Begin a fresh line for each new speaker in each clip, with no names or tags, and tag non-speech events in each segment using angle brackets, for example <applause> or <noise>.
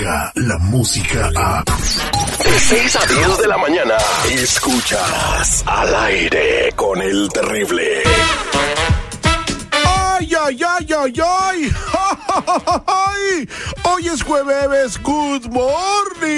la música a...
De 6 a 10 de la mañana, escuchas al aire con el terrible.
¡Ay, ay, ay, ay, ay! ay! <laughs> Hoy es jueves, good morning.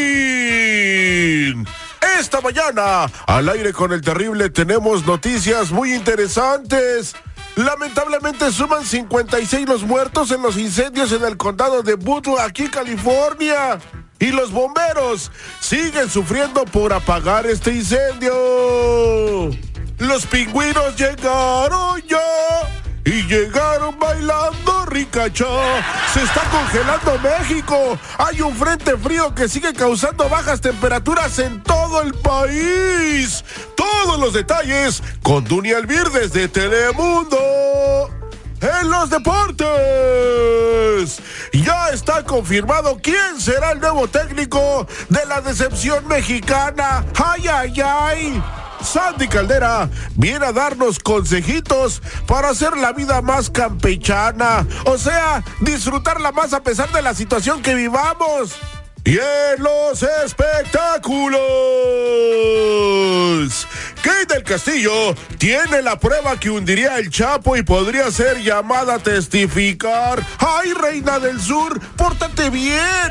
Esta mañana, al aire con el terrible, tenemos noticias muy interesantes. Lamentablemente suman 56 los muertos en los incendios en el condado de Butler, aquí California. Y los bomberos siguen sufriendo por apagar este incendio. Los pingüinos llegaron ya y llegaron bailando ricacha. Se está congelando México. Hay un frente frío que sigue causando bajas temperaturas en todo el país. Todos los detalles con Dunia Elvir desde Telemundo. En los deportes, ya está confirmado quién será el nuevo técnico de la decepción mexicana. ¡Ay, ay, ay! Sandy Caldera viene a darnos consejitos para hacer la vida más campechana, o sea, disfrutarla más a pesar de la situación que vivamos. Y en los espectáculos, Kate del Castillo tiene la prueba que hundiría el Chapo y podría ser llamada a testificar. ¡Ay, Reina del Sur, pórtate bien!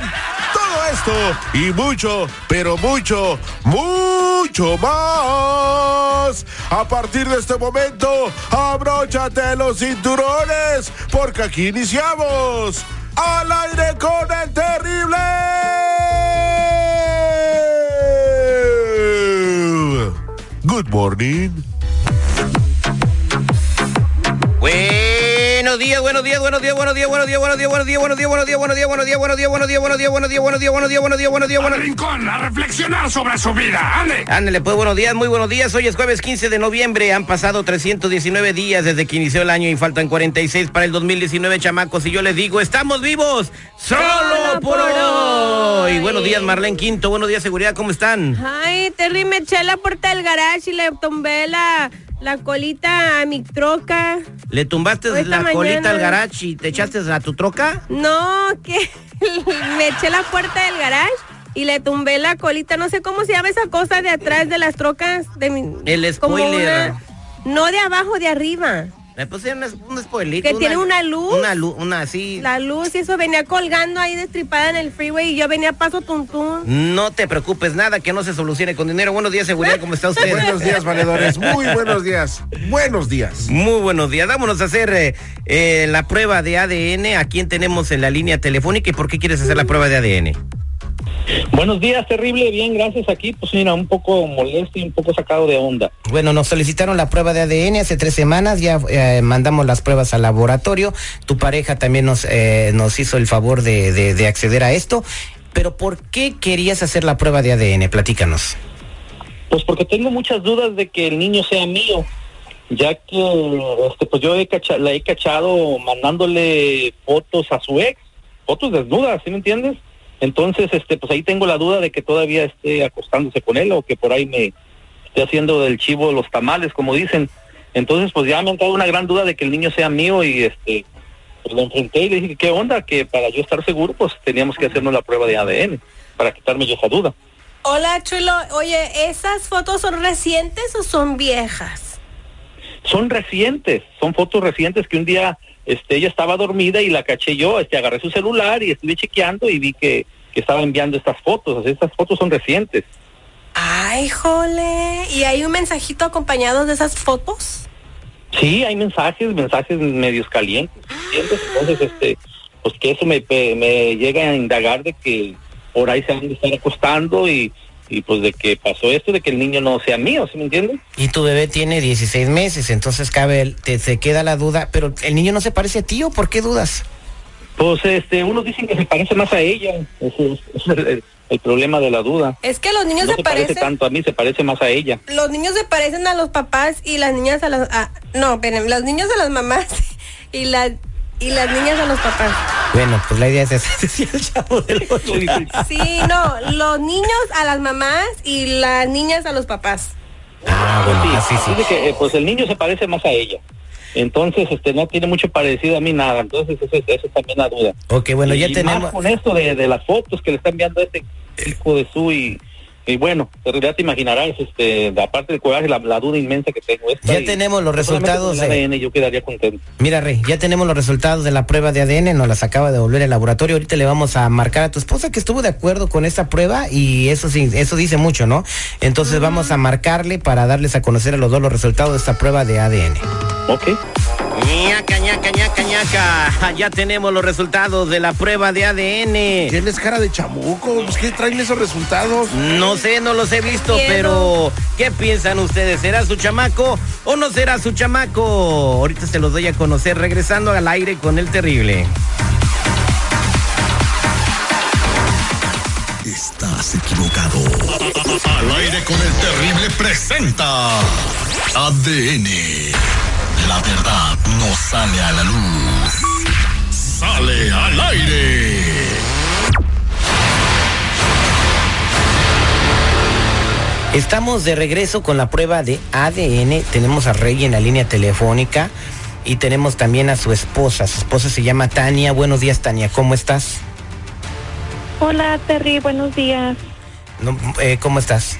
Todo esto y mucho, pero mucho, mucho más. A partir de este momento, abróchate los cinturones, porque aquí iniciamos. Al aire con el terrible. Good morning.
Buenos días, buenos días, buenos días, buenos días, buenos días, buenos días, buenos días, buenos días, buenos días, buenos días, buenos días, buenos días, buenos días, buenos días, buenos días, buenos días, buenos días, buenos días, buenos días, buenos días,
Rincón, a reflexionar sobre su vida. Ande.
Ándale, pues buenos días, muy buenos días. Hoy es jueves 15 de noviembre. Han pasado 319 días desde que inició el año y faltan 46 para el 2019, chamacos. Y yo les digo, estamos vivos solo por hoy. Buenos días, Marlene Quinto. Buenos días, seguridad. ¿Cómo están?
Ay, Terry, me eché la puerta del garage y le tumbé la, la colita a mi troca.
¿Le tumbaste la
mañana.
colita al garage y te echaste a tu troca?
No, que <laughs> me eché la puerta del garage y le tumbé la colita. No sé cómo se llama esa cosa de atrás de las trocas. De mi,
El
como
spoiler.
una- no de abajo, de arriba.
Me puse un, spoilito.
Que tiene una luz.
Una luz, una así.
La luz y eso venía colgando ahí destripada en el freeway y yo venía a paso tuntún.
No te preocupes, nada que no se solucione con dinero. Buenos días, seguridad, ¿cómo está usted?
Buenos días, valedores. Muy buenos días. Buenos días.
Muy buenos días. Vámonos a hacer eh, eh, la prueba de ADN. ¿A quién tenemos en la línea telefónica y por qué quieres hacer la prueba de ADN?
Buenos días, terrible, bien, gracias aquí, pues mira, un poco molesto y un poco sacado de onda.
Bueno, nos solicitaron la prueba de ADN hace tres semanas, ya eh, mandamos las pruebas al laboratorio. Tu pareja también nos, eh, nos hizo el favor de, de- de acceder a esto. Pero ¿por qué querías hacer la prueba de ADN? Platícanos.
Pues porque tengo muchas dudas de que el niño sea mío, ya que este, pues yo he cacha- la he cachado mandándole fotos a su ex, fotos desnudas, ¿sí me entiendes? Entonces, este, pues ahí tengo la duda de que todavía esté acostándose con él o que por ahí me esté haciendo del chivo los tamales, como dicen. Entonces, pues ya me ha entrado una gran duda de que el niño sea mío y este, pues lo enfrenté y le dije, ¿qué onda? Que para yo estar seguro, pues teníamos que hacernos la prueba de ADN para quitarme yo esa duda.
Hola, chulo. Oye, ¿esas fotos son recientes o son viejas?
son recientes, son fotos recientes que un día este ella estaba dormida y la caché yo, este agarré su celular y estuve chequeando y vi que, que estaba enviando estas fotos, o sea, estas fotos son recientes.
Ay, jole. ¿Y hay un mensajito acompañado de esas fotos?
Sí, hay mensajes, mensajes medios calientes, ¿entiendes? Entonces, este, pues que eso me, me llega a indagar de que por ahí se han de estar acostando y, y pues de que pasó esto, de que el niño no sea mío, ¿sí me entiendes?
Y tu bebé tiene 16 meses, entonces cabe, el- te, se queda la duda, pero el niño no se parece a ti o por qué dudas?
Pues este, unos dicen que se parece más a ella, ese es, el, el problema de la duda.
Es que los niños
no
se,
se parece
parecen.
tanto a mí, se parece más a ella.
Los niños se parecen a los papás y las niñas a las. a- no, esperen, los niños a las mamás <laughs> y las y las niñas a los papás.
Bueno, pues la idea es esa, <laughs> decía el chavo del ocho.
Sí, no, los niños a las mamás y las niñas a los papás.
Ah, bueno, así sí.
Dice que eh, pues el niño se parece más a ella. Entonces, este, no tiene mucho parecido a mí nada. Entonces, eso, es- eso es también la duda.
Ok, bueno, ya
y
tenemos...
Más con esto de, de las fotos que le está enviando a este hijo de su y, y bueno, en realidad te imaginarás, este, de aparte del coraje, la, la duda inmensa que tengo. Esta
Ya tenemos los resultados
con ADN yo quedaría contento.
Mira, Rey, ya tenemos los resultados de la prueba de ADN, nos las acaba de volver el laboratorio. Ahorita le vamos a marcar a tu esposa que estuvo de acuerdo con esta prueba y eso sí, eso dice mucho, ¿no? Entonces vamos a marcarle para darles a conocer a los dos los resultados de esta prueba de ADN.
Ok.
Ñaca, ñaca, ñaca, ñaca. <laughs> Ya tenemos los resultados de la prueba de ADN.
Tienes cara de chamuco. Pues, ¿Qué traen esos resultados?
No sé, no los he visto, pero ¿qué piensan ustedes? ¿Será su chamaco o no será su chamaco? Ahorita se los doy a conocer regresando al aire con el terrible.
Estás equivocado. Al aire con el terrible presenta ADN. La verdad no sale a la luz. Sale al aire.
Estamos de regreso con la prueba de ADN. Tenemos a Rey en la línea telefónica y tenemos también a su esposa. Su esposa se llama Tania. Buenos días, Tania. ¿Cómo estás?
Hola Terry, buenos días.
No, eh, ¿Cómo estás?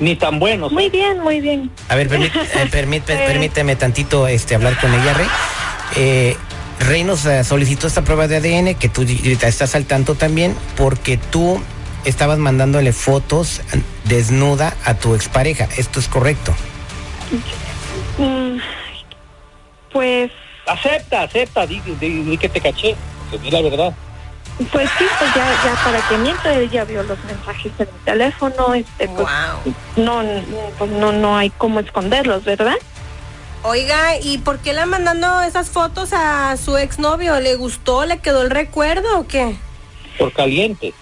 Ni tan buenos.
Muy bien, muy bien.
A ver, permí- <laughs> eh, permite- permíteme tantito este, hablar con ella, Rey. Eh, Rey nos eh, solicitó esta prueba de ADN que tú estás al tanto también porque tú estabas mandándole fotos desnuda a tu expareja. ¿Esto es correcto?
Mm, Pues,
Acepta, acepta, di, di- di que te caché, que di la verdad.
Pues sí, pues ya, ya para que miento, él ya vio los mensajes en mi teléfono, este, pues no, no, pues no, no hay cómo esconderlos, ¿verdad?
Oiga, ¿y por qué le mandando esas fotos a su exnovio? ¿Le gustó? ¿Le quedó el recuerdo o qué?
Por caliente.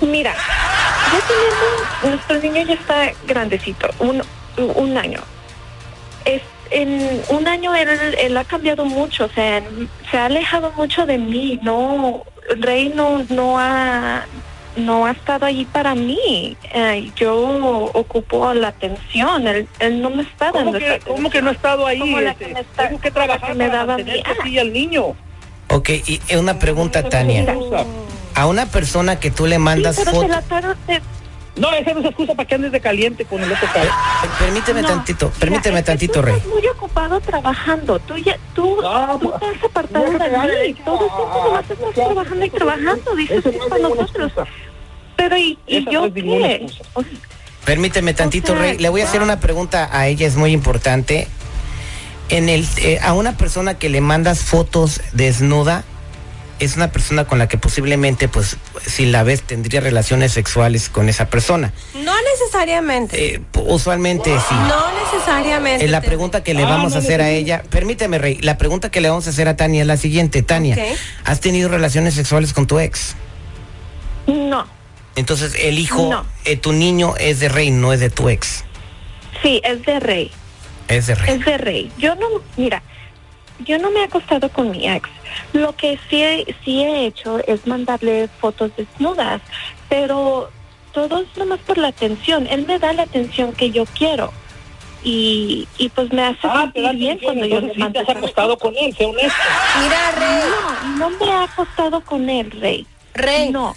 Mira, ya tenemos, nuestro niño ya está grandecito, un, un año. Es, en un año él, él ha cambiado mucho, o sea, se ha alejado mucho de mí, no, Rey no, no ha, no ha estado allí para mí. Eh, yo ocupo la atención, él, él no me está
¿Cómo
dando
que,
esa
cómo que no he estado ahí?
Como la
este?
que me está-
Tengo que
la
trabajar
que me
para
daba
mantenerte
miedo.
a ti y al niño.
Ok, y una pregunta, Tania. A una persona que tú le
Sí,
mandas
pero se
fotos...
la trataron de-
No, esa no es excusa para que andes de caliente con el otro cabrón.
Permíteme
No,
tantito,
mira,
permíteme
es que
tantito, Rey.
Estás muy ocupado trabajando. Tú ya, tú,
No,
tú
pues,
te has apartado
no,
de mí. Todo el tiempo nomás estás trabajando y trabajando. Dices que es para nosotros. Pero ¿y, y yo qué?
excusa.
O sea,
Permíteme tantito,
O sea,
Rey. Le voy a hacer una pregunta a ella, es muy importante. En el, eh, a una persona que le mandas fotos desnuda, es una persona con la que posiblemente, pues, si la ves, tendría relaciones sexuales con esa persona.
No necesariamente.
Eh, usualmente sí.
No necesariamente.
Eh, la pregunta que le
Ah,
vamos a
no,
hacer a ella, permíteme, Rey, la pregunta que le vamos a hacer a Tania es la siguiente. Tania. ¿has tenido relaciones sexuales con tu ex?
no,
Entonces, el hijo,
No.
eh, tu niño es de Rey, no es de tu ex.
sí, es de Rey.
Es de Rey.
Es de Rey. Yo no, mira, yo no me he acostado con mi ex. Lo que sí, he- sí he hecho es mandarle fotos desnudas, pero todo es nomás por la atención. Él me da la atención que yo quiero. Y, y pues me hace
Ah,
sentir bien
atención,
cuando yo le mando
te has acostado con él, honesto.
Mira, Rey.
No, no me he acostado con él, Rey.
Rey,
No.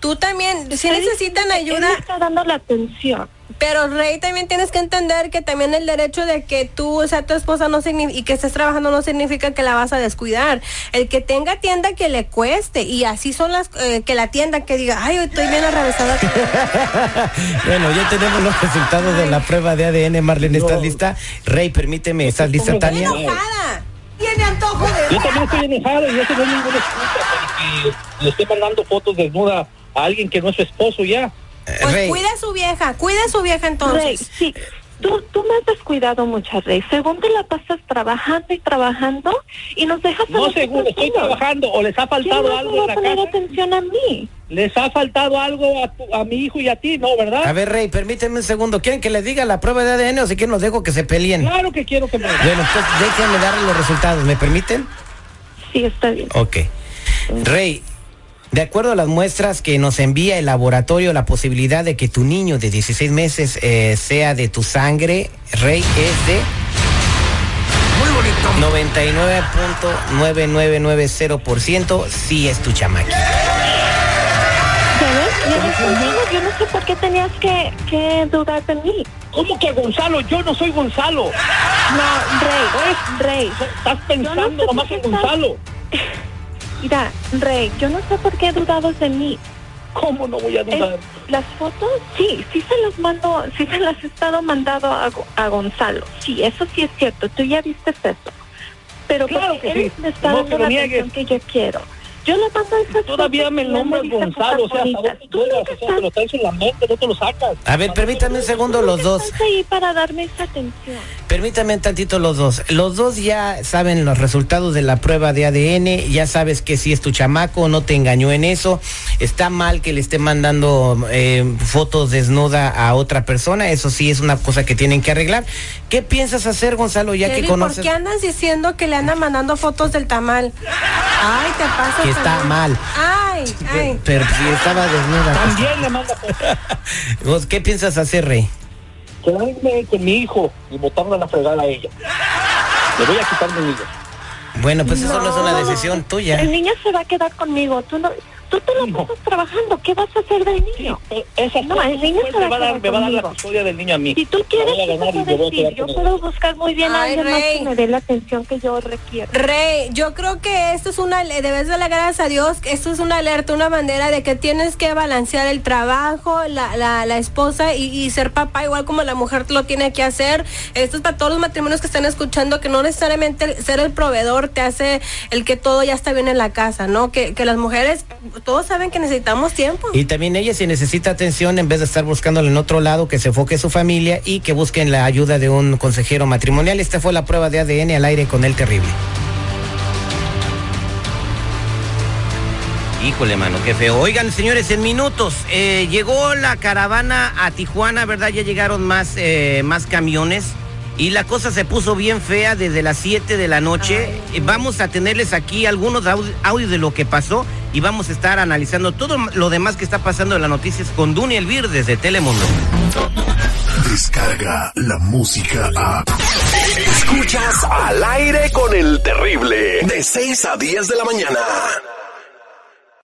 Tú también, si
Él-
necesitan ayuda,
está dando la atención.
pero Rey también tienes que entender que también el derecho de que tú, o sea, tu esposa no y que estés trabajando no significa que la vas a descuidar. El que tenga tienda que le cueste, y así son las, eh, que la tienda que diga, ay, hoy estoy bien atravesada. <laughs>
Bueno, ya tenemos los resultados de la prueba de ADN. Marlene, ¿estás lista? Rey, permíteme, ¿estás lista, Tania?
enojada. Tiene antojo de...
Yo también estoy enojado y no es ninguna excusa para que le esté mandando fotos desnuda a alguien que no es su esposo ya.
Eh,
Pues
Rey,
cuide a su vieja, cuide a su vieja
Rey,
entonces.
sí. Tú, tú me has descuidado mucho, Rey. Según te la pasas trabajando y trabajando y nos dejas a
No según estoy
solos.
trabajando o les ha
¿Quién
faltado algo
me va
en
a
la
poner
casa.
atención a mí?
Les ha faltado algo a, tu- a mi hijo y a ti, ¿no,
a
verdad?
ver, Rey, permíteme un segundo. ¿Quieren que les diga la prueba de ADN o si quieren los dejo que se peleen?
Claro que quiero que me...
Bueno, entonces déjenme darle los resultados. ¿Me permiten?
Sí, está bien.
Ok. Rey, de acuerdo a las muestras que nos envía el laboratorio, la posibilidad de que tu niño de 16 meses eh, sea de tu sangre, Rey, es de...
Muy bonito.
99.9990% sí es tu
ves conmigo, yo no sé por qué tenías que, que dudar de mí.
¿Cómo que Gonzalo? Yo no soy Gonzalo.
No, Rey, Rey.
Estás pensando
no sé
nomás en Gonzalo.
Mira, Rey, yo no sé por qué dudabas de mí.
¿Cómo no voy a dudar?
las fotos, sí, sí se las mando, sí se las he estado mandando a, a Gonzalo. Sí, eso sí es cierto, tú ya viste eso. Pero
Claro que
él
sí,
me está
no
dando la atención que yo quiero. Yo le esas
Todavía me
dice
Gonzalo, o sea, ¿hasta
bonitas.
dónde
Tú nunca
O sea, te lo traes en la mente, no te lo sacas.
A ver, permítame un segundo los dos.
estás ahí para darme esa atención.
Permítame tantito los dos. Los dos ya saben los resultados de la prueba de ADN, ya sabes que si es tu chamaco, no te engañó en eso. Está mal que le esté mandando eh, fotos desnuda a otra persona, eso sí es una cosa que tienen que arreglar. ¿Qué piensas hacer, Gonzalo, ya que
Kelly, ¿por
conoces
qué andas diciendo que le andan mandando fotos del tamal? Ay, te pasa.
que está
también.
mal?
Ay, ay.
Pero si estaba desnuda.
También le manda fotos. <laughs>
¿Vos qué piensas hacer, Rey?
Quedarme con mi hijo y botarle a la fregada a ella. Le voy a quitar mi niño.
Bueno, pues eso no es una decisión tuya.
El niño se va a quedar conmigo. Tú no, tú te la
No.
pasas trabajando. ¿Qué vas a hacer del niño?
Eh, Esa
No, el niño se
me
va
va
a
a dar, me va a dar la custodia del niño a mí.
Si tú quieres,
voy a
¿qué
ganar y a
decir? Yo puedo buscar muy bien a
Ay,
alguien más que me dé la atención que yo requiero.
Rey, yo creo que esto es una, debes darle gracias a Dios, esto es una alerta, una bandera de que tienes que balancear el trabajo, la, la, la esposa y, y ser papá, igual como la mujer lo tiene que hacer. Esto es para todos los matrimonios que están escuchando, que no necesariamente ser el proveedor te hace el que todo ya está bien en la casa, ¿no? Que, que las mujeres, todos saben que necesitamos tiempo.
Y también ella si necesita atención, en vez de estar buscándolo en otro lado, que se enfoque su familia y que busquen la ayuda de un consejero matrimonial. Esta fue la prueba de ADN al aire con el terrible. Híjole, mano, qué feo. Oigan, señores, en minutos, eh, llegó la caravana a Tijuana, ¿verdad? Ya llegaron más, eh, más camiones. Y la cosa se puso bien fea desde las 7 de la noche. Vamos a tenerles aquí algunos audi- audios de lo que pasó y vamos a estar analizando todo lo demás que está pasando en las noticias con Duni Elvir desde Telemundo.
Descarga la música a. Escuchas al aire con el terrible. De 6 a 10 de la mañana.